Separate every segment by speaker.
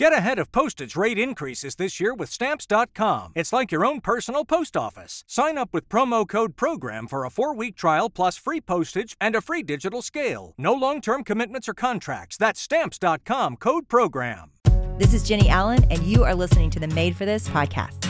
Speaker 1: Get ahead of postage rate increases this year with Stamps.com. It's like your own personal post office. Sign up with promo code PROGRAM for a four week trial plus free postage and a free digital scale. No long term commitments or contracts. That's Stamps.com code PROGRAM.
Speaker 2: This is Jennie Allen, and you are listening to the Made for This podcast.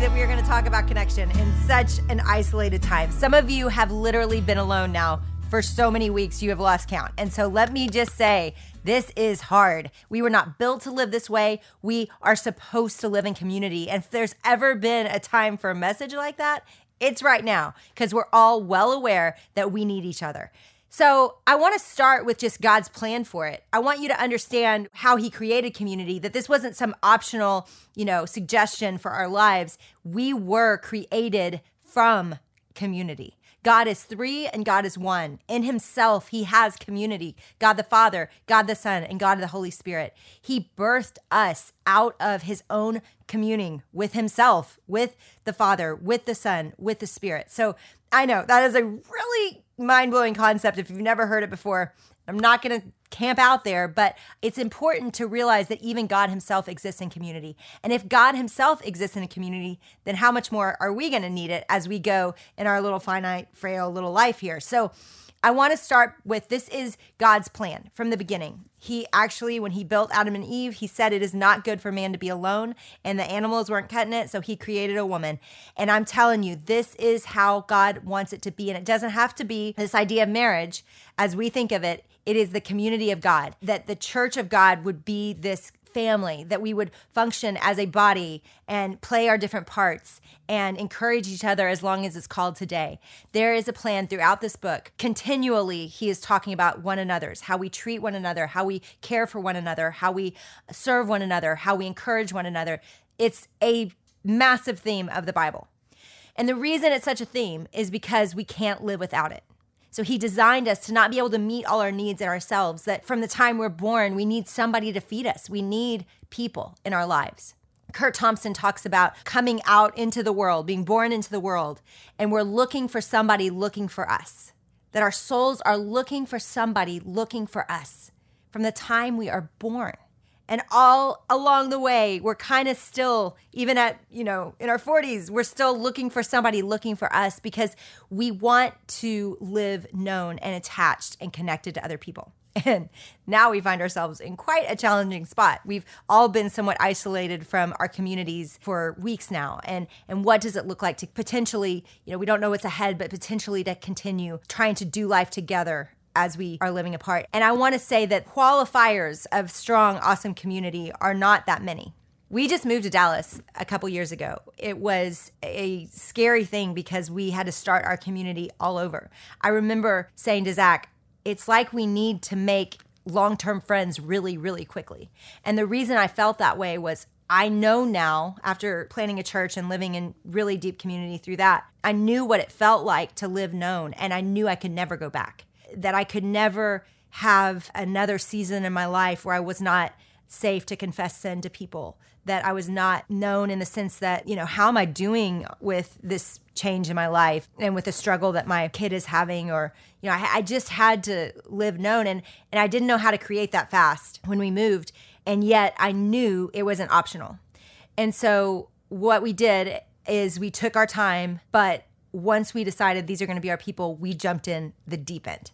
Speaker 2: That we are going to talk about connection in such an isolated time. Some of you have literally been alone now for so many weeks, you have lost count. And so let me just say, this is hard. We were not built to live this way. We are supposed to live in community. And if there's ever been a time for a message like that, it's right now because we're all well aware that we need each other. So, I want to start with just God's plan for it. I want you to understand how he created community, that this wasn't some optional, you know, suggestion for our lives. We were created from community. God is three and God is one. In himself, he has community God the Father, God the Son, and God the Holy Spirit. He birthed us out of his own communing with himself, with the Father, with the Son, with the Spirit. So I know that is a really mind blowing concept if you've never heard it before. I'm not going to camp out there, but it's important to realize that even God Himself exists in community. And if God Himself exists in a community, then how much more are we going to need it as we go in our little finite, frail little life here? So, I want to start with this is God's plan from the beginning. He actually, when he built Adam and Eve, he said it is not good for man to be alone, and the animals weren't cutting it, so he created a woman. And I'm telling you, this is how God wants it to be. And it doesn't have to be this idea of marriage as we think of it. It is the community of God, that the church of God would be this family, that we would function as a body and play our different parts and encourage each other as long as it's called today. There is a plan throughout this book. Continually, he is talking about one another's, how we treat one another, how we care for one another, how we serve one another, how we encourage one another. It's a massive theme of the Bible. And the reason it's such a theme is because we can't live without it. So he designed us to not be able to meet all our needs in ourselves, that from the time we're born, we need somebody to feed us. We need people in our lives. Curt Thompson talks about coming out into the world, being born into the world, and we're looking for somebody looking for us. That our souls are looking for somebody looking for us from the time we are born. And all along the way, we're kind of still, even at, you know, in our 40s, we're still looking for somebody looking for us because we want to live known and attached and connected to other people. And now we find ourselves in quite a challenging spot. We've all been somewhat isolated from our communities for weeks now. And and what does it look like to potentially, you know, we don't know what's ahead, but potentially to continue trying to do life together as we are living apart. And I want to say that qualifiers of strong, awesome community are not that many. We just moved to Dallas a couple years ago. It was a scary thing because we had to start our community all over. I remember saying to Zac, it's like we need to make long term friends really, really quickly. And the reason I felt that way was I know now, after planning a church and living in really deep community through that, I knew what it felt like to live known, and I knew I could never go back that I could never have another season in my life where I was not safe to confess sin to people, that I was not known in the sense that, you know, how am I doing with this change in my life and with the struggle that my kid is having or, you know, I, I just had to live known and and I didn't know how to create that fast when we moved. And yet I knew it wasn't optional. And so what we did is we took our time, but once we decided these are going to be our people, we jumped in the deep end.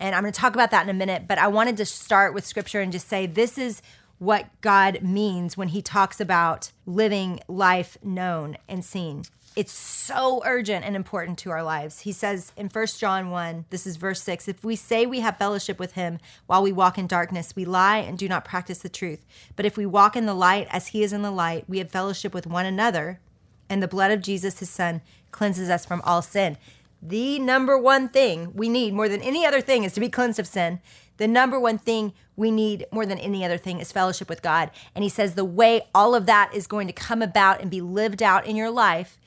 Speaker 2: And I'm going to talk about that in a minute, but I wanted to start with scripture and just say this is what God means when he talks about living life known and seen. It's so urgent and important to our lives. He says in 1 John 1, this is verse 6 if we say we have fellowship with him while we walk in darkness, we lie and do not practice the truth. But if we walk in the light as he is in the light, we have fellowship with one another, and the blood of Jesus, his son, cleanses us from all sin the number one thing we need more than any other thing is to be cleansed of sin. The number one thing we need more than any other thing is fellowship with God. And he says the way all of that is going to come about and be lived out in your life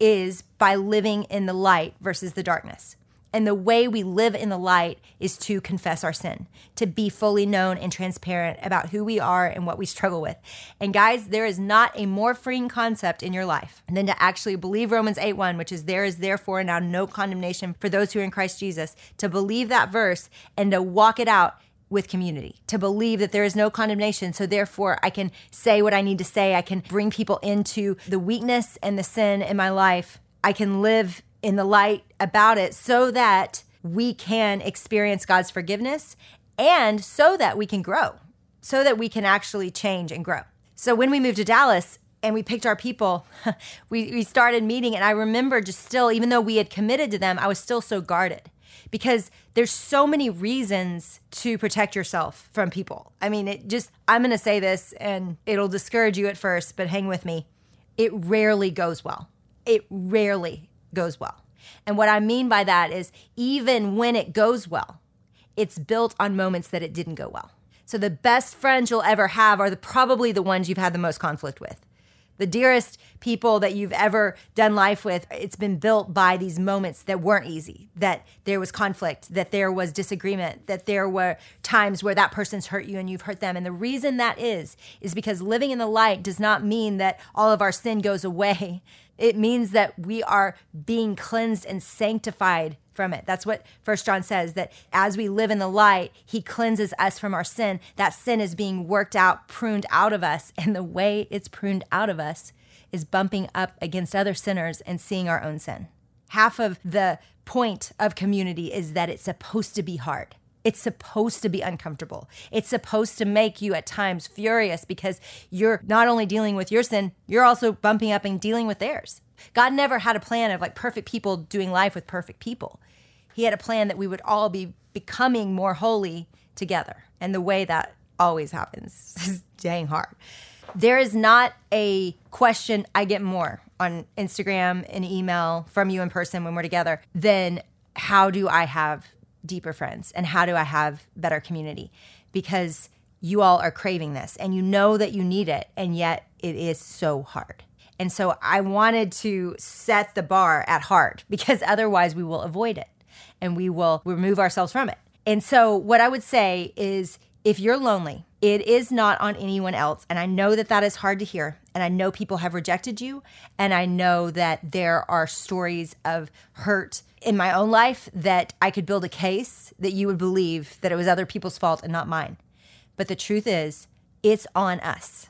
Speaker 2: is by living in the light versus the darkness. And the way we live in the light is to confess our sin, to be fully known and transparent about who we are and what we struggle with. And guys, there is not a more freeing concept in your life than to actually believe Romans 8 1, which is there is therefore now no condemnation for those who are in Christ Jesus, to believe that verse and to walk it out with community, to believe that there is no condemnation. So, therefore, I can say what I need to say. I can bring people into the weakness and the sin in my life. I can live in the light about it so that we can experience God's forgiveness and so that we can grow, so that we can actually change and grow. So, when we moved to Dallas, and we picked our people. we, we started meeting, and I remember just still, even though we had committed to them, I was still so guarded because there's so many reasons to protect yourself from people. I mean, it just, I'm going to say this and it'll discourage you at first, but hang with me. It rarely goes well. It rarely goes well. And what I mean by that is even when it goes well, it's built on moments that it didn't go well. So the best friends you'll ever have are the, probably the ones you've had the most conflict with the dearest people that you've ever done life with, it's been built by these moments that weren't easy, that there was conflict, that there was disagreement, that there were times where that person's hurt you and you've hurt them. And the reason that is, is because living in the light does not mean that all of our sin goes away. It means that we are being cleansed and sanctified from it. That's what First John says that as we live in the light, he cleanses us from our sin. That sin is being worked out, pruned out of us, and the way it's pruned out of us is bumping up against other sinners and seeing our own sin. Half of the point of community is that it's supposed to be hard. It's supposed to be uncomfortable. It's supposed to make you at times furious because you're not only dealing with your sin, you're also bumping up and dealing with theirs. God never had a plan of like perfect people doing life with perfect people. He had a plan that we would all be becoming more holy together. And the way that always happens is dang hard. There is not a question I get more on Instagram and email from you in person when we're together than how do I have deeper friends and how do I have better community? Because you all are craving this and you know that you need it, and yet it is so hard. And so I wanted to set the bar at hard because otherwise we will avoid it and we will remove ourselves from it. And so, what I would say is if you're lonely, it is not on anyone else. And I know that that is hard to hear. And I know people have rejected you. And I know that there are stories of hurt in my own life that I could build a case that you would believe that it was other people's fault and not mine. But the truth is, it's on us.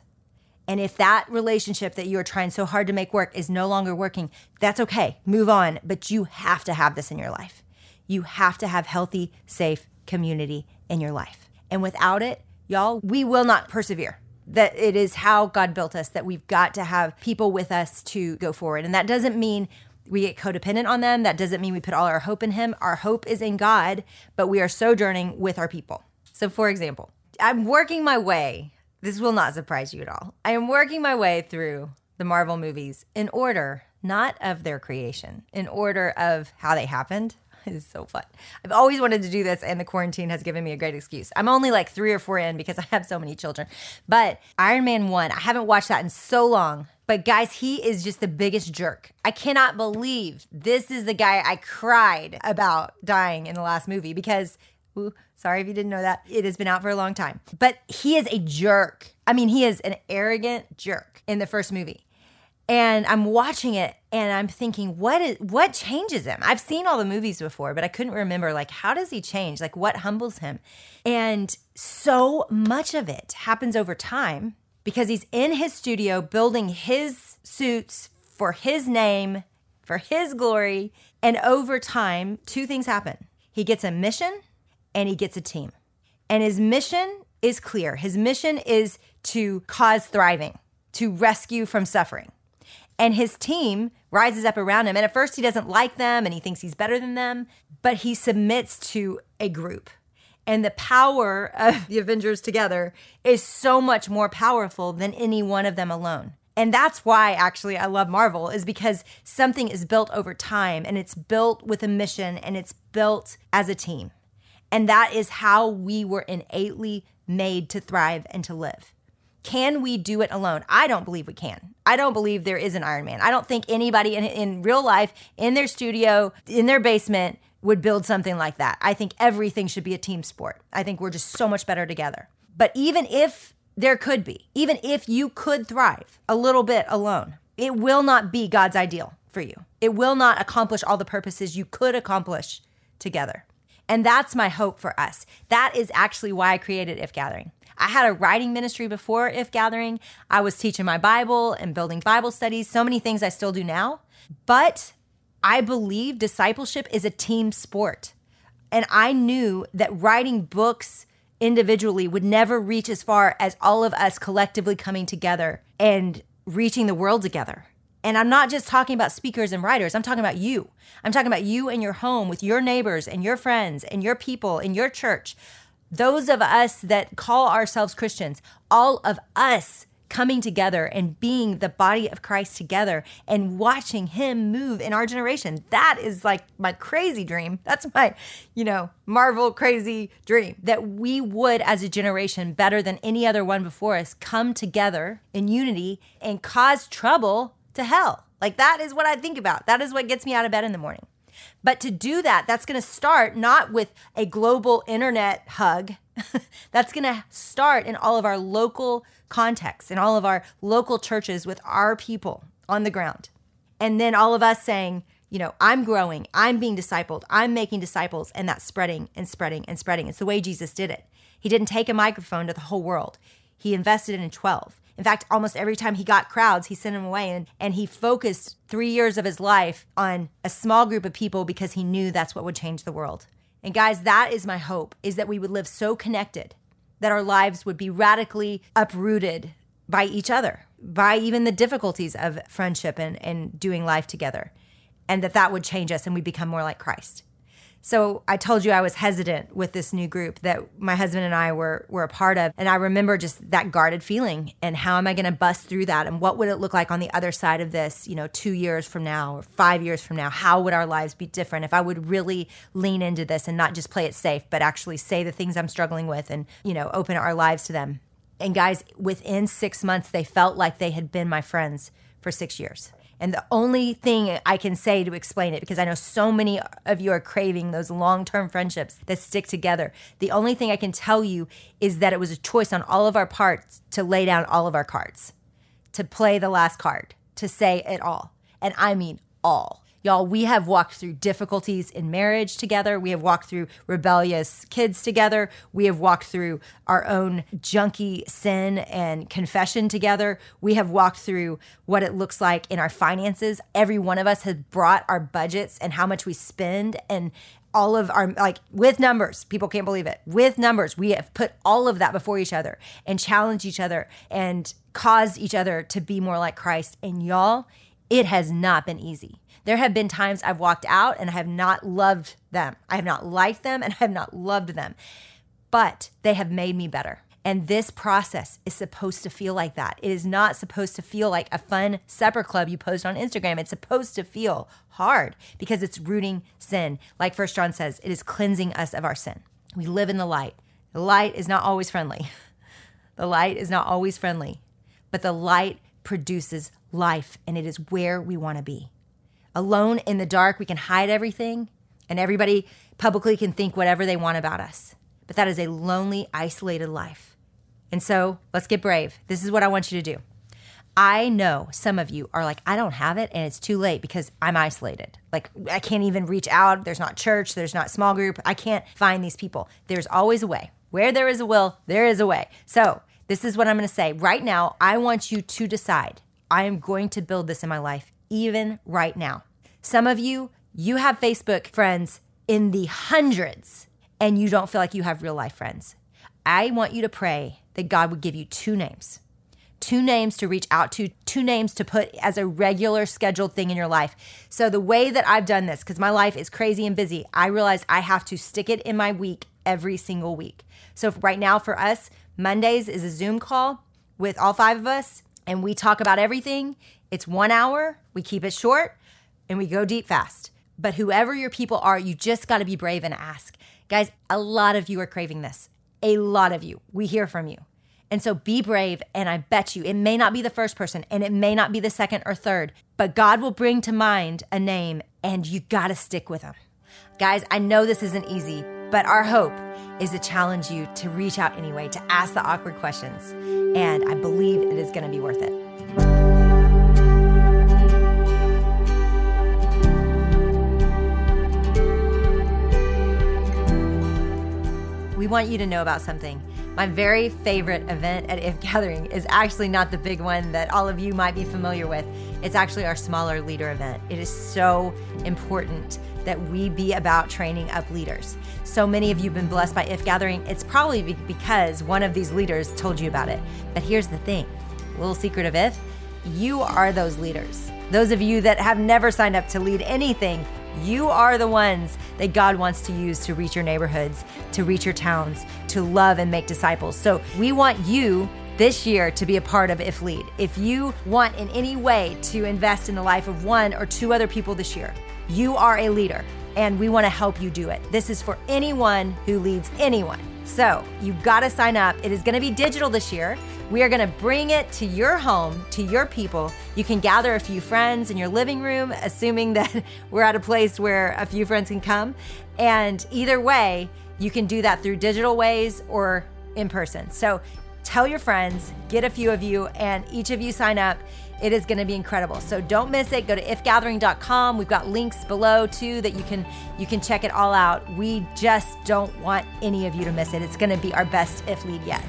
Speaker 2: And if that relationship that you're trying so hard to make work is no longer working, that's okay. Move on. But you have to have this in your life. You have to have healthy, safe community in your life. And without it, y'all, we will not persevere. That it is how God built us, that we've got to have people with us to go forward. And that doesn't mean we get codependent on them. That doesn't mean we put all our hope in Him. Our hope is in God, but we are sojourning with our people. So, for example, I'm working my way, this will not surprise you at all. I am working my way through the Marvel movies in order, not of their creation, in order of how they happened, Is so fun. I've always wanted to do this, and the quarantine has given me a great excuse. I'm only like three or four in because I have so many children. But Iron Man 1, I haven't watched that in so long. But guys, he is just the biggest jerk. I cannot believe this is the guy I cried about dying in the last movie because, ooh, sorry if you didn't know that. It has been out for a long time. But he is a jerk. I mean, he is an arrogant jerk in the first movie and I'm watching it and I'm thinking, what is what changes him? I've seen all the movies before, but I couldn't remember like how does he change? Like what humbles him? And so much of it happens over time because he's in his studio building his suits for his name, for his glory, and over time, two things happen. He gets a mission and he gets a team. And his mission is clear. His mission is to cause thriving, to rescue from suffering and his team rises up around him. And at first, he doesn't like them and he thinks he's better than them, but he submits to a group. And the power of the Avengers together is so much more powerful than any one of them alone. And that's why actually I love Marvel is because something is built over time and it's built with a mission and it's built as a team. And that is how we were innately made to thrive and to live. Can we do it alone? I don't believe we can. I don't believe there is an Iron Man. I don't think anybody in, in real life, in their studio, in their basement, would build something like that. I think everything should be a team sport. I think we're just so much better together. But even if there could be, even if you could thrive a little bit alone, it will not be God's ideal for you. It will not accomplish all the purposes you could accomplish together. And that's my hope for us. That is actually why I created If Gathering. I had a writing ministry before If Gathering. I was teaching my Bible and building Bible studies, so many things I still do now. But I believe discipleship is a team sport. And I knew that writing books individually would never reach as far as all of us collectively coming together and reaching the world together. And I'm not just talking about speakers and writers, I'm talking about you. I'm talking about you and your home with your neighbors and your friends and your people in your church. Those of us that call ourselves Christians, all of us coming together and being the body of Christ together and watching him move in our generation. That is like my crazy dream. That's my, you know, Marvel crazy dream that we would, as a generation, better than any other one before us, come together in unity and cause trouble to hell. Like that is what I think about. That is what gets me out of bed in the morning. But to do that, that's going to start not with a global internet hug. that's going to start in all of our local contexts, in all of our local churches with our people on the ground. And then all of us saying, you know, I'm growing, I'm being discipled, I'm making disciples, and that's spreading and spreading and spreading. It's the way Jesus did it. He didn't take a microphone to the whole world, he invested in 12. In fact, almost every time he got crowds, he sent them away and, and he focused three years of his life on a small group of people because he knew that's what would change the world. And guys, that is my hope is that we would live so connected that our lives would be radically uprooted by each other, by even the difficulties of friendship and, and doing life together. And that that would change us and we become more like Christ. So I told you I was hesitant with this new group that my husband and I were were a part of, and I remember just that guarded feeling and how am I going to bust through that and what would it look like on the other side of this, you know, 2 years from now or 5 years from now? How would our lives be different if I would really lean into this and not just play it safe, but actually say the things I'm struggling with and, you know, open our lives to them. And guys, within 6 months they felt like they had been my friends for 6 years. And the only thing I can say to explain it, because I know so many of you are craving those long term friendships that stick together, the only thing I can tell you is that it was a choice on all of our parts to lay down all of our cards, to play the last card, to say it all. And I mean all. Y'all, we have walked through difficulties in marriage together. We have walked through rebellious kids together. We have walked through our own junky sin and confession together. We have walked through what it looks like in our finances. Every one of us has brought our budgets and how much we spend and all of our like with numbers people can't believe it with numbers we have put all of that before each other and challenged each other and caused each other to be more like christ and y'all it has not been easy there have been times I've walked out and I have not loved them. I have not liked them and I have not loved them, but they have made me better. And this process is supposed to feel like that. It is not supposed to feel like a fun supper club you post on Instagram. It's supposed to feel hard because it's rooting sin. Like First John says, it is cleansing us of our sin. We live in the light. The light is not always friendly. The light is not always friendly, but the light produces life, and it is where we want to be alone in the dark, we can hide everything, and everybody publicly can think whatever they want about us. But that is a lonely, isolated life. And so let's get brave. This is what I want you to do. I know some of you are like, I don't have it, and it's too late because I'm isolated. Like, I can't even reach out. There's not church, there's not small group. I can't find these people. There's always a way. Where there is a will, there is a way. So, this is what I'm going to say. Right now, I want you to decide I am going to build this in my life even right now. Some of you, you have Facebook friends in the hundreds and you don't feel like you have real life friends. I want you to pray that God would give you two names. Two names to reach out to, two names to put as a regular scheduled thing in your life. So, the way that I've done this, because my life is crazy and busy, I realize I have to stick it in my week every single week. So, right now for us, Mondays is a Zoom call with all five of us, and we talk about everything. It's one hour, we keep it short, and we go deep fast. But whoever your people are, you just got to be brave and ask. Guys, a lot of you are craving this. A lot of you. We hear from you. And so be brave. And I bet you it may not be the first person and it may not be the second or third, but God will bring to mind a name and you got to stick with them. Guys, I know this isn't easy, but our hope is to challenge you to reach out anyway, to ask the awkward questions. And I believe it is going to be worth it. We want you to know about something. My very favorite event at If Gathering is actually not the big one that all of you might be familiar with. It's actually our smaller leader event. It is so important that we be about training up leaders. So many of you have been blessed by If Gathering. It's probably because one of these leaders told you about it. But here's the thing little secret of If you are those leaders. Those of you that have never signed up to lead anything, you are the ones that God wants to use to reach your neighborhoods, to reach your towns, to love and make disciples. So we want you this year to be a part of If Lead. If you want in any way to invest in the life of one or two other people this year, you are a leader and we want to help you do it. This is for anyone who leads anyone. So you've got to sign up. It is going to be digital this year. We are going to bring it to your home, to your people. You can gather a few friends in your living room, assuming that we're at a place where a few friends can come. And either way, you can do that through digital ways or in person. So tell your friends, get a few of you, and each of you sign up. It is going to be incredible. So don't miss it. Go to ifgathering.com. We've got links below too that you can you can check it all out. We just don't want any of you to miss it. It's going to be our best if lead yet.